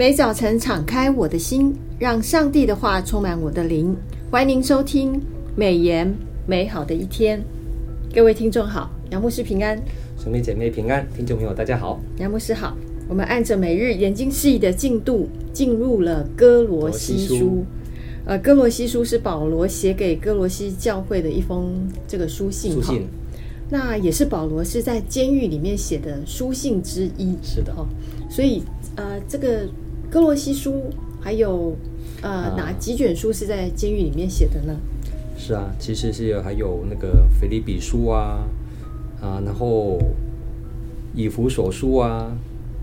每早晨敞开我的心，让上帝的话充满我的灵。欢迎您收听美言美好的一天。各位听众好，杨牧师平安，兄弟姐妹平安，听众朋友大家好，杨牧师好。我们按着每日研经释义的进度，进入了哥罗西书。呃，哥罗西书是保罗写给哥罗西教会的一封这个书信。书信。那也是保罗是在监狱里面写的书信之一。是的，所以呃，这个。歌罗西书还有呃哪几卷书是在监狱里面写的呢？是啊，其实是有还有那个腓利比书啊啊，然后以弗所书啊，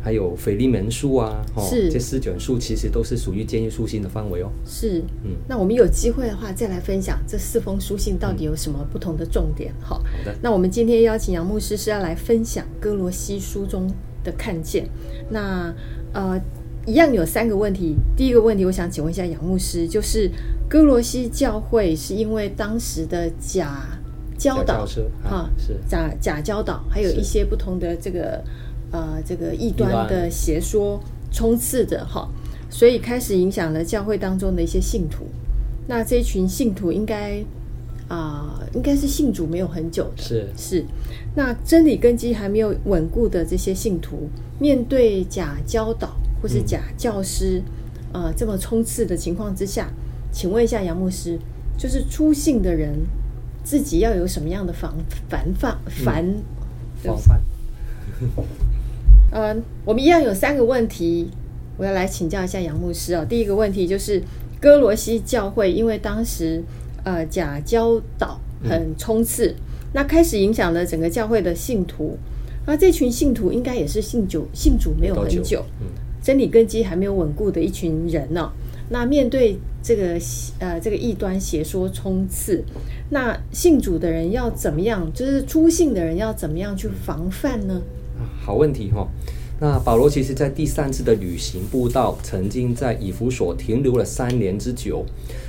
还有腓利门书啊，哦，是这四卷书其实都是属于监狱书信的范围哦。是，嗯，那我们有机会的话再来分享这四封书信到底有什么不同的重点哈。好的，那我们今天邀请杨牧师是要来分享哥罗西书中的看见。那呃。一样有三个问题。第一个问题，我想请问一下杨牧师，就是哥罗西教会是因为当时的假教导啊，是假假教导，还有一些不同的这个呃这个异端的邪说充斥着哈，所以开始影响了教会当中的一些信徒。那这一群信徒应该啊、呃，应该是信主没有很久的，是是。那真理根基还没有稳固的这些信徒，面对假教导。或是假教师，嗯、呃，这么冲刺的情况之下，请问一下杨牧师，就是出信的人自己要有什么样的防防范防防范？呃，我们一样有三个问题，我要来请教一下杨牧师啊、哦。第一个问题就是哥罗西教会，因为当时呃假教导很冲刺，嗯、那开始影响了整个教会的信徒，那这群信徒应该也是信主信主没有很久，嗯。真理根基还没有稳固的一群人呢、那面对这个呃这个异端邪说冲刺，那信主的人要怎么样？就是初信的人要怎么样去防范呢？好问题哈、那保罗其实在第三次的旅行布道，曾经在以弗所停留了三年之久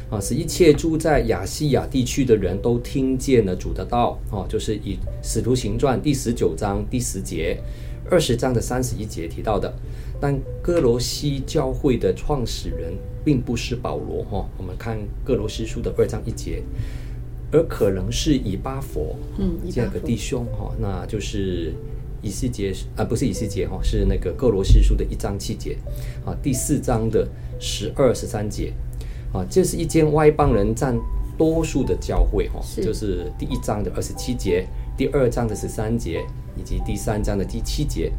啊，使一切住在亚细亚地区的人都听见了主的道啊，就是以使徒行传第十九章第十节、二十章的三十一节提到的。但哥罗西教会的创始人并不是保罗哈，我们看哥罗西书的二章一节，而可能是以巴佛，嗯，这样个弟兄哈，那就是以西结啊，不是以西结哈，是那个哥罗西书的一章七节啊，第四章的十二十三节啊，这是一间外邦人占多数的教会哈，就是第一章的二十七节，第二章的十三节以及第三章的第七节。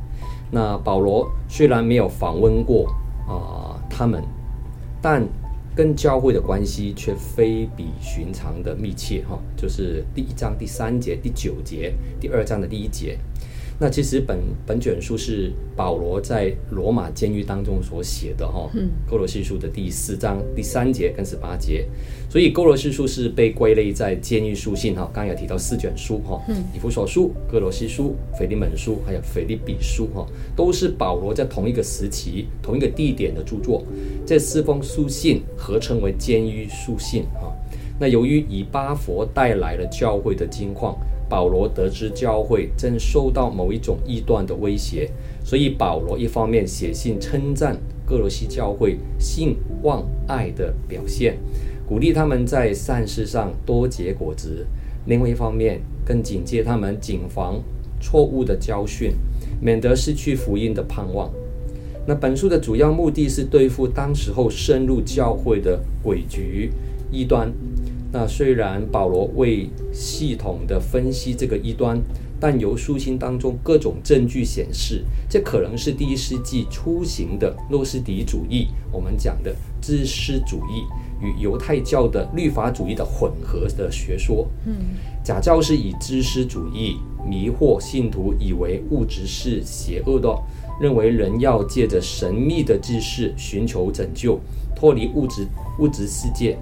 那保罗虽然没有访问过啊、他们，但跟教会的关系却非比寻常的密切哈，就是第一章第三节、第九节，第二章的第一节。那其实本本卷书是保罗在罗马监狱当中所写的哈，嗯，哥罗西书的第四章第三节跟十八节，所以哥罗西书是被归类在监狱书信哈。刚刚有提到四卷书哈，嗯，以弗所书、哥罗西书、腓利门书，还有腓利比书哈，都是保罗在同一个时期、同一个地点的著作。这四封书信合称为监狱书信哈。那由于以巴佛带来了教会的金矿。保罗得知教会正受到某一种异端的威胁，所以保罗一方面写信称赞歌罗西教会信望爱的表现，鼓励他们在善事上多结果子；另外一方面，更警戒他们谨防错误的教训，免得失去福音的盼望。那本书的主要目的是对付当时候深入教会的诡谲异端。那虽然保罗未系统的分析这个异端，但由书信当中各种证据显示，这可能是第一世纪初型的诺斯底主义，我们讲的知识主义与犹太教的律法主义的混合的学说。嗯，假教是以知识主义迷惑信徒，以为物质是邪恶的，认为人要借着神秘的知识寻求拯救，脱离物质物质世界。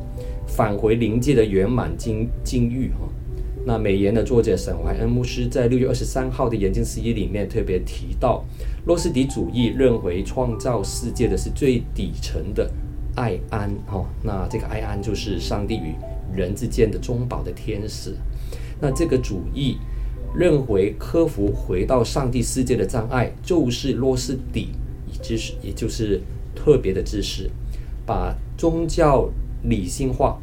返回灵界的圆满境境遇哈，那美言的作者沈怀恩牧师在六月二十三号的研经释义里面特别提到，洛斯底主义认为创造世界的是最底层的爱安哈，那这个爱安就是上帝与人之间的中保的天使，那这个主义认为克服回到上帝世界的障碍就是洛斯底，也就是也就是。特别的知识，把宗教理性化，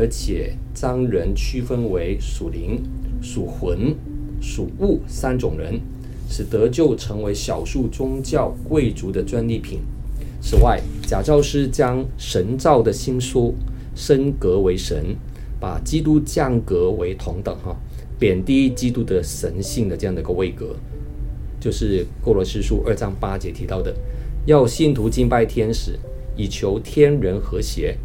而且将人区分为属灵、属魂、属物三种人，使得救成为少数宗教贵族的专利品。此外，假教师将神造的新书升格为神，把基督降格为同等，哈，贬低基督的神性的这样的一个位格。就是《歌罗西书》二章八节提到的，要信徒敬拜天使，以求天人和谐。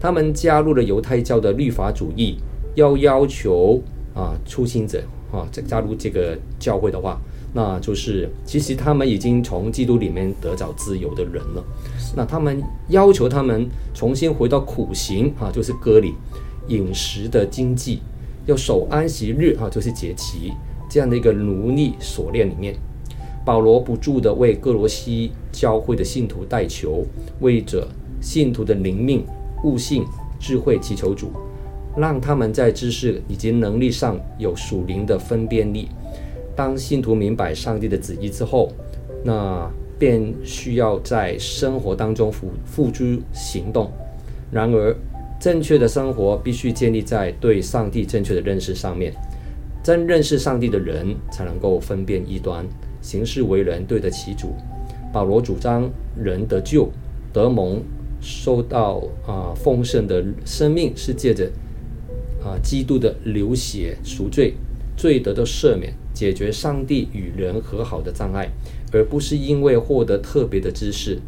他们加入了犹太教的律法主义，要要求啊初心者啊加入这个教会的话，那就是其实他们已经从基督里面得着自由的人了。那他们要求他们重新回到苦行啊，就是割礼、饮食的经济，要守安息日啊，就是节期这样的一个奴隶锁链里面。保罗不住地为各罗西教会的信徒代求，为着信徒的灵命、悟性、智慧祈求主，让他们在知识以及能力上有属灵的分辨力。当信徒明白上帝的旨意之后，那便需要在生活当中付付诸行动。然而，正确的生活必须建立在对上帝正确的认识上面。真认识上帝的人，才能够分辨异端。行事为人对得起主。保罗主张人得救、得蒙、受到啊丰盛的生命，是借着啊基督的流血赎罪，罪得到赦免，解决上帝与人和好的障碍，而不是因为获得特别的知识。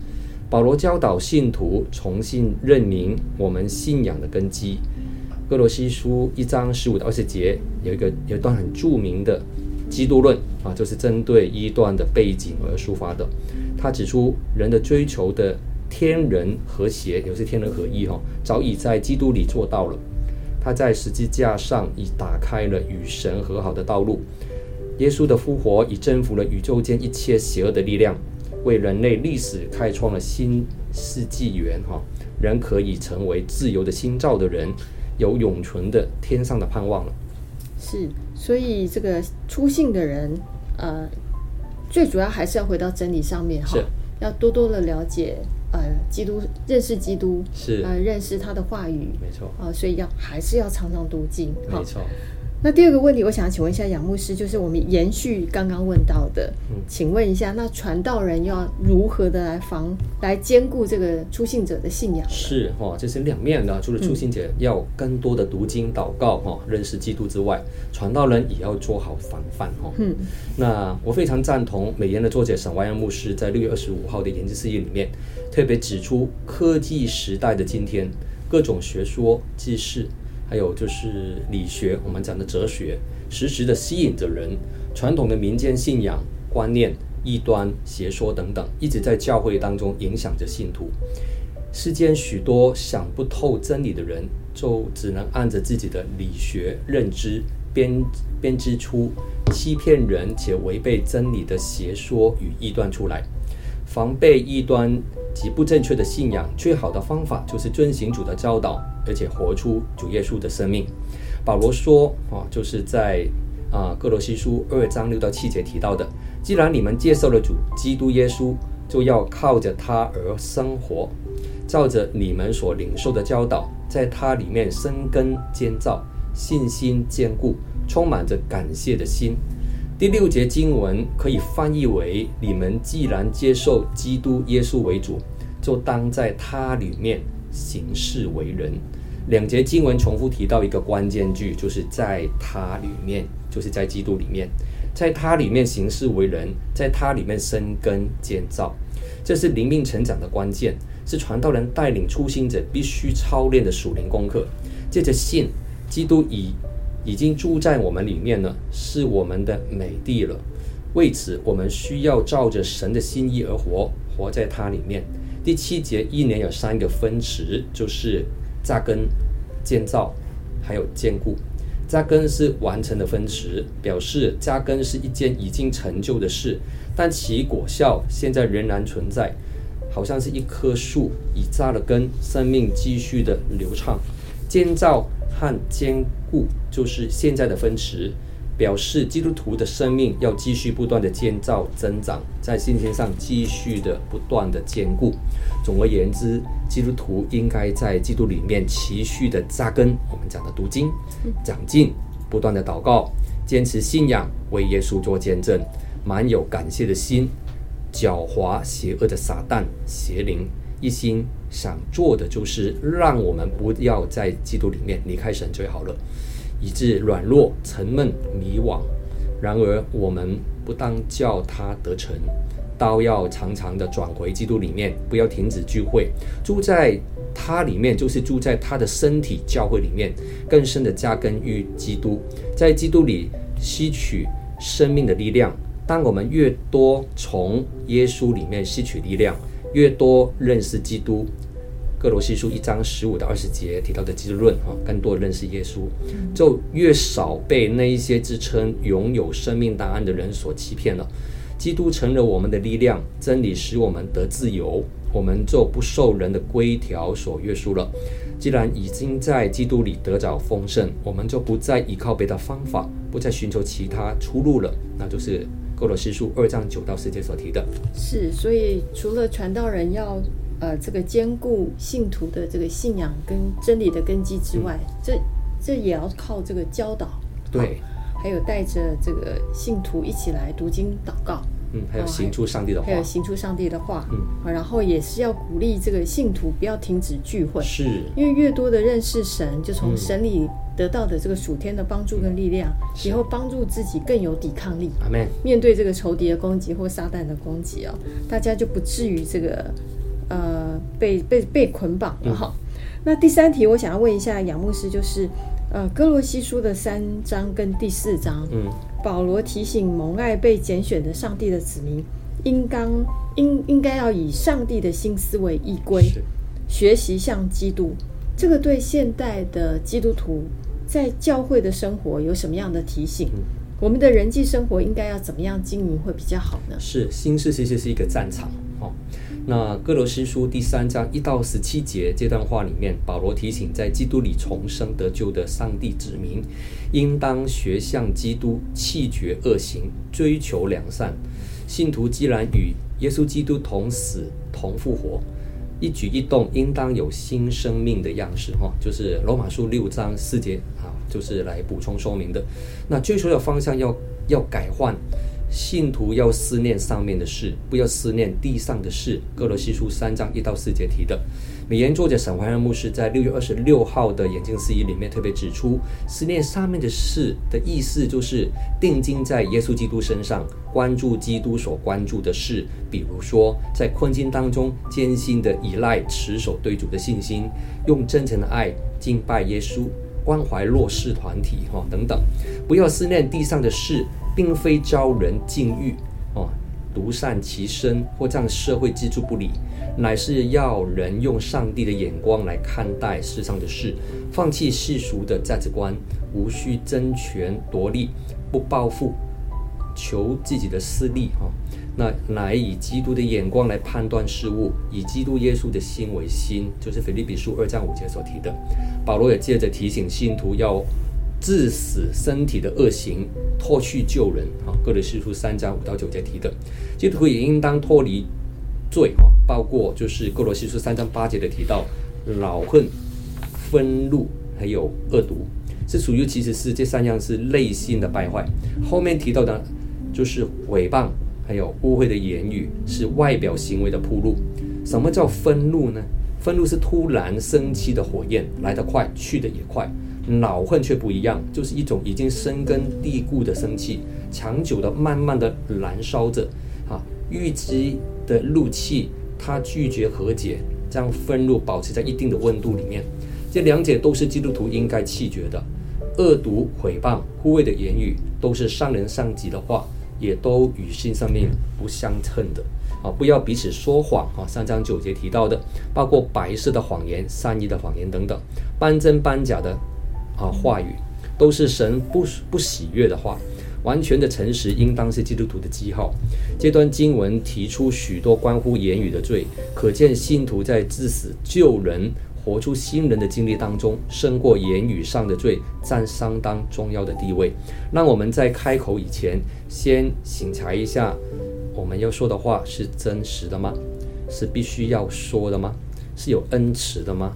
保罗教导信徒重新认明我们信仰的根基。哥罗西书一章十五到二十节有一个有一段很著名的。基督论啊，就是针对一段的背景而抒发的。他指出，人的追求的天人和谐，也就是天人合一，哈，早已在基督里做到了。他在十字架上已打开了与神和好的道路。耶稣的复活已征服了宇宙间一切邪恶的力量，为人类历史开创了新世纪元，哈，人可以成为自由的新造的人，有永存的天上的盼望了。是，所以这个出信的人，呃，最主要还是要回到真理上面哈，要多多的了解，呃，基督，认识基督，是，呃，认识他的话语，没错，啊、呃，所以要还是要常常读经，没错。那第二个问题，我想请问一下杨牧师，就是我们延续刚刚问到的，嗯，请问一下，那传道人要如何的来防、来兼顾这个出信者的信仰？是哈，这是两面的。除了出信者要更多的读经、祷告哈，认识基督之外，传道人也要做好防范哈。嗯，那我非常赞同美言的作者沈怀阳牧师在六月二十五号的研经事业里面，特别指出科技时代的今天，各种学说、知识。还有就是理学，我们讲的哲学，时时的吸引着人。传统的民间信仰观念、异端邪说等等，一直在教会当中影响着信徒。世间许多想不透真理的人，就只能按着自己的理学认知编编织出欺骗人且违背真理的邪说与异端出来。防备异端及不正确的信仰，最好的方法就是遵行主的教导，而且活出主耶稣的生命。保罗说：“啊，就是在啊，各罗西书二章六到七节提到的，既然你们接受了主基督耶稣，就要靠着他而生活，照着你们所领受的教导，在他里面生根建造，信心坚固，充满着感谢的心。”第六节经文可以翻译为：你们既然接受基督耶稣为主，就当在他里面行事为人。两节经文重复提到一个关键句，就是在他里面，就是在基督里面，在他里面行事为人，在他里面生根建造。这是灵命成长的关键，是传道人带领初心者必须操练的属灵功课。借着信，基督以已经住在我们里面了，是我们的美地了。为此，我们需要照着神的心意而活，活在它里面。第七节一年有三个分词，就是扎根、建造，还有坚固。扎根是完成的分词，表示扎根是一件已经成就的事，但其果效现在仍然存在，好像是一棵树已扎了根，生命继续的流畅。建造和坚固就是现在的分词，表示基督徒的生命要继续不断的建造增长，在信心上继续的不断的坚固。总而言之，基督徒应该在基督里面持续的扎根。我们讲的读经、长进、不断的祷告、坚持信仰，为耶稣做见证，满有感谢的心，狡猾邪恶的撒旦邪灵，一心想做的就是让我们不要在基督里面离开神最好了。以致软弱、沉闷、迷惘。然而，我们不当叫他得逞，倒要常常的转回基督里面，不要停止聚会。住在他里面，就是住在他的身体教会里面，更深的扎根于基督，在基督里吸取生命的力量。当我们越多从耶稣里面吸取力量，越多认识基督。各罗西书一章十五到二十节提到的基督论，哈，更多认识耶稣，就越少被那一些自称拥有生命答案的人所欺骗了。基督成了我们的力量，真理使我们得自由，我们就不受人的规条所约束了。既然已经在基督里得着丰盛，我们就不再依靠别的方法，不再寻求其他出路了。那就是歌罗西书二章九到十节所提的。是，所以除了传道人要。呃，这个兼顾信徒的这个信仰跟真理的根基之外，嗯、这这也要靠这个教导，对，还有带着这个信徒一起来读经祷告，嗯，还有行出上帝的话，还有行出上帝的话，嗯，然后也是要鼓励这个信徒不要停止聚会，是，因为越多的认识神，就从神里得到的这个属天的帮助跟力量，嗯、以后帮助自己更有抵抗力，阿门。面对这个仇敌的攻击或撒旦的攻击啊、哦，大家就不至于这个。呃，被被被捆绑了哈。嗯、那第三题，我想要问一下杨牧师，就是呃，哥罗西书的三章跟第四章，嗯，保罗提醒蒙爱被拣选的上帝的子民，应当应应该要以上帝的心思为依归，学习像基督。这个对现代的基督徒在教会的生活有什么样的提醒？嗯、我们的人际生活应该要怎么样经营会比较好呢？是，新世其实是一个战场，哦。那哥罗西书第三章一到十七节这段话里面，保罗提醒在基督里重生得救的上帝子民，应当学向基督，弃绝恶行，追求良善。信徒既然与耶稣基督同死同复活，一举一动应当有新生命的样式。哈，就是罗马书六章四节啊，就是来补充说明的。那追求的方向要要改换。信徒要思念上面的事，不要思念地上的事。哥罗西书三章一到四节提的。美言作者沈怀仁牧师在六月二十六号的眼镜司仪里面特别指出，思念上面的事的意思就是定睛在耶稣基督身上，关注基督所关注的事。比如说，在困境当中艰辛的依赖，持守对主的信心，用真诚的爱敬拜耶稣，关怀弱势团体，哈等等。不要思念地上的事。并非招人敬欲，哦，独善其身或让社会置之不理，乃是要人用上帝的眼光来看待世上的事，放弃世俗的价值观，无需争权夺利，不抱负，求自己的私利，哈、那乃以基督的眼光来判断事物，以基督耶稣的心为心，就是腓立比书二章五节所提的。保罗也借着提醒信徒要。致死身体的恶行，脱去旧人。啊，歌罗西书三章五到九节提的，基督徒也应当脱离罪。哈，包括就是歌罗西书三章八节的提到，恼恨、愤怒，还有恶毒，是属于其实是这三样是内心的败坏。后面提到的，就是诽谤，还有污秽的言语，是外表行为的铺路。什么叫愤怒呢？愤怒是突然升起的火焰，来得快，去得也快。恼恨却不一样，就是一种已经深根蒂固的生气，长久的、慢慢的燃烧着。啊，郁积的怒气，它拒绝和解，将愤怒保持在一定的温度里面。这两者都是基督徒应该弃绝的。恶毒、诽谤、护卫的言语，都是伤人伤己的话，也都与信上面不相称的。啊，不要彼此说谎。啊，三章九节提到的，包括白色的谎言、善意的谎言等等，半真半假的。啊，话语都是神不不喜悦的话。完全的诚实应当是基督徒的记号。这段经文提出许多关乎言语的罪，可见信徒在致死旧人活出新人的经历当中，胜过言语上的罪，占相当重要的地位。让我们在开口以前，先醒察一下，我们要说的话是真实的吗？是必须要说的吗？是有恩慈的吗？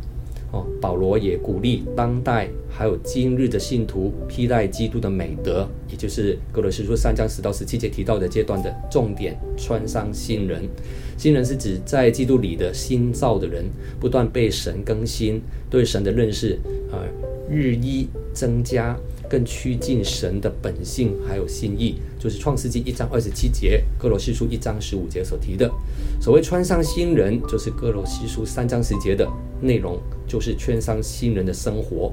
哦，保罗也鼓励当代还有今日的信徒披戴基督的美德，也就是哥罗西书三章十到十七节提到的阶段的重点，穿上新人。新人是指在基督里的新造的人，不断被神更新，对神的认识啊、呃、日益增加，更趋近神的本性还有心意，就是创世纪一章二十七节，哥罗西书一章十五节所提的。所谓穿上新人，就是哥罗西书三章十节的内容。就是穿上新人的生活，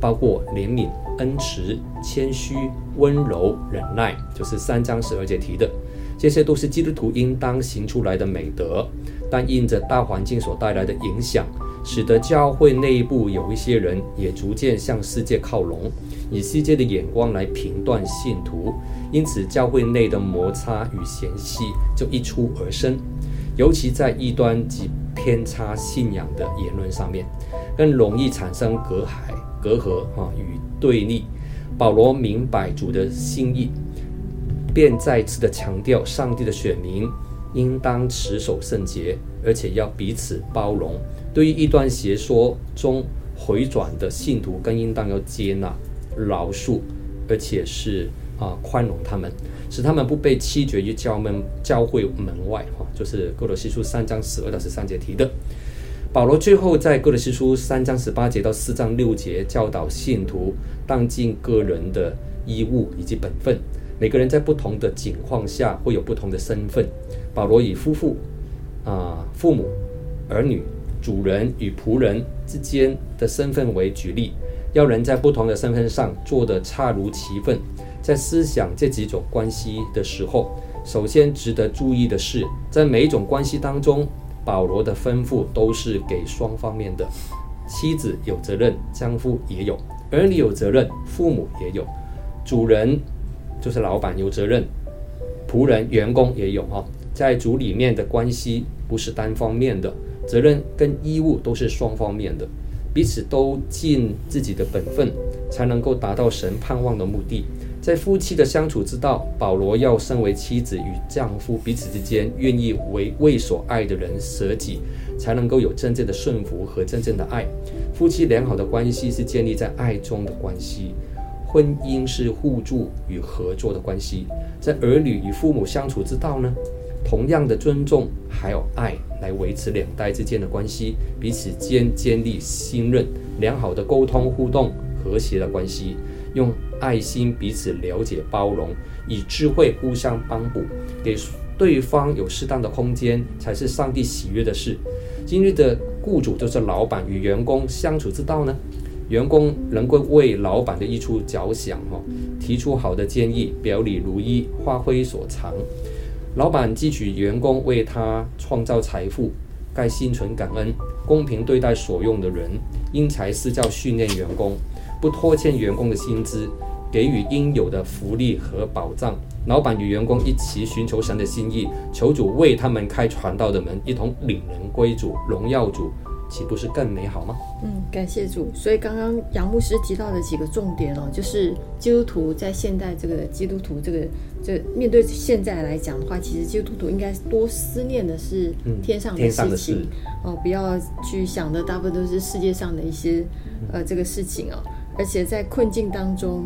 包括怜悯、恩慈、谦虚、温柔、忍耐，就是三章十二节提的，这些都是基督徒应当行出来的美德。但因着大环境所带来的影响，使得教会内部有一些人也逐渐向世界靠拢，以世界的眼光来评断信徒，因此教会内的摩擦与嫌隙就一出而生。尤其在异端及偏差信仰的言论上面，更容易产生隔阂、隔阂啊与对立。保罗明白主的心意，便再次的强调，上帝的选民应当持守圣洁，而且要彼此包容。对于异端邪说中回转的信徒，更应当要接纳、饶恕，而且是啊宽容他们。使他们不被弃绝于教门教会门外，哈，就是哥罗西书三章十二到十三节提的。保罗最后在哥罗西书三章十八节到四章六节教导信徒当尽个人的义务以及本分。每个人在不同的境况下会有不同的身份。保罗以夫妇、啊父母、儿女、主人与仆人之间的身份为举例，要人在不同的身份上做得恰如其分。在思想这几种关系的时候，首先值得注意的是，在每一种关系当中，保罗的吩咐都是给双方面的。妻子有责任，丈夫也有；儿女有责任，父母也有；主人就是老板有责任，仆人、员工也有。哈，在主里面的关系不是单方面的，责任跟义务都是双方面的，彼此都尽自己的本分，才能够达到神盼望的目的。在夫妻的相处之道，保罗要身为妻子与丈夫彼此之间愿意为为所爱的人舍己，才能够有真正的顺服和真正的爱。夫妻良好的关系是建立在爱中的关系，婚姻是互助与合作的关系。在儿女与父母相处之道呢，同样的尊重还有爱来维持两代之间的关系，彼此间建立信任、良好的沟通互动、和谐的关系。用爱心彼此了解包容，以智慧互相帮补，给对方有适当的空间，才是上帝喜悦的事。今日的雇主就是老板与员工相处之道呢？员工能够为老板的益处着想，哈，提出好的建议，表里如一，发挥所长。老板汲取员工为他创造财富，该心存感恩，公平对待所用的人，因材施教训练员工。不拖欠员工的薪资，给予应有的福利和保障。老板与员工一起寻求神的心意，求主为他们开传道的门，一同领人归主，荣耀主，岂不是更美好吗？嗯，感谢主。所以刚刚杨牧师提到的几个重点哦，就是基督徒在现代这个基督徒这个这、面对现在来讲的话，其实基督徒应该多思念的是天上的事情、嗯、哦，不要去想的大部分都是世界上的一些呃这个事情哦。而且在困境当中，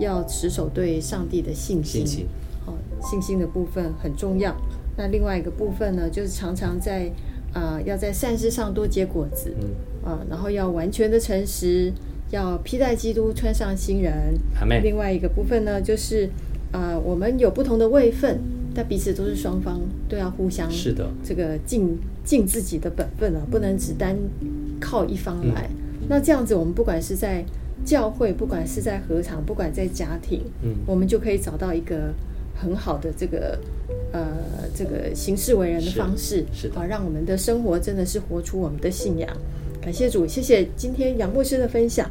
要持守对上帝的信心，信心，哦，信心的部分很重要。那另外一个部分呢，就是常常在啊、呃，要在善事上多结果子，嗯，啊，然后要完全的诚实，要披戴基督，穿上新人。另外一个部分呢，就是啊、呃，我们有不同的位分，但彼此都是双方都要互相是的，这个尽尽自己的本分啊，不能只单靠一方来。嗯、那这样子，我们不管是在教会不管是在合场，不管在家庭，嗯，我们就可以找到一个很好的这个呃这个行事为人的方式，是啊，让我们的生活真的是活出我们的信仰。感谢主，谢谢今天杨牧师的分享。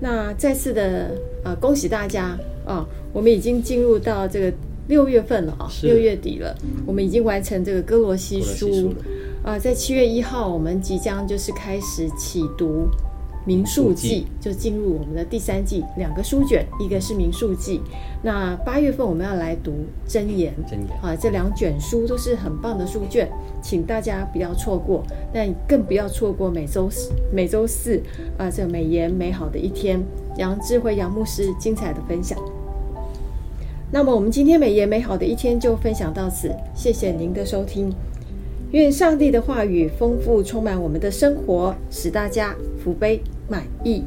那再次的呃恭喜大家啊，我们已经进入到这个六月份了啊，六月底了，我们已经完成这个哥罗西书。呃，在七月一号，我们即将就是开始启读。民数记就进入我们的第三季，两个书卷，一个是民数记。那八月份我们要来读箴言，箴言啊，这两卷书都是很棒的书卷，请大家不要错过，但更不要错过每周四每周四啊，这美言美好的一天，杨智慧杨牧师精彩的分享。那么我们今天美言美好的一天就分享到此，谢谢您的收听。愿上帝的话语丰富充满我们的生活，使大家福杯满溢。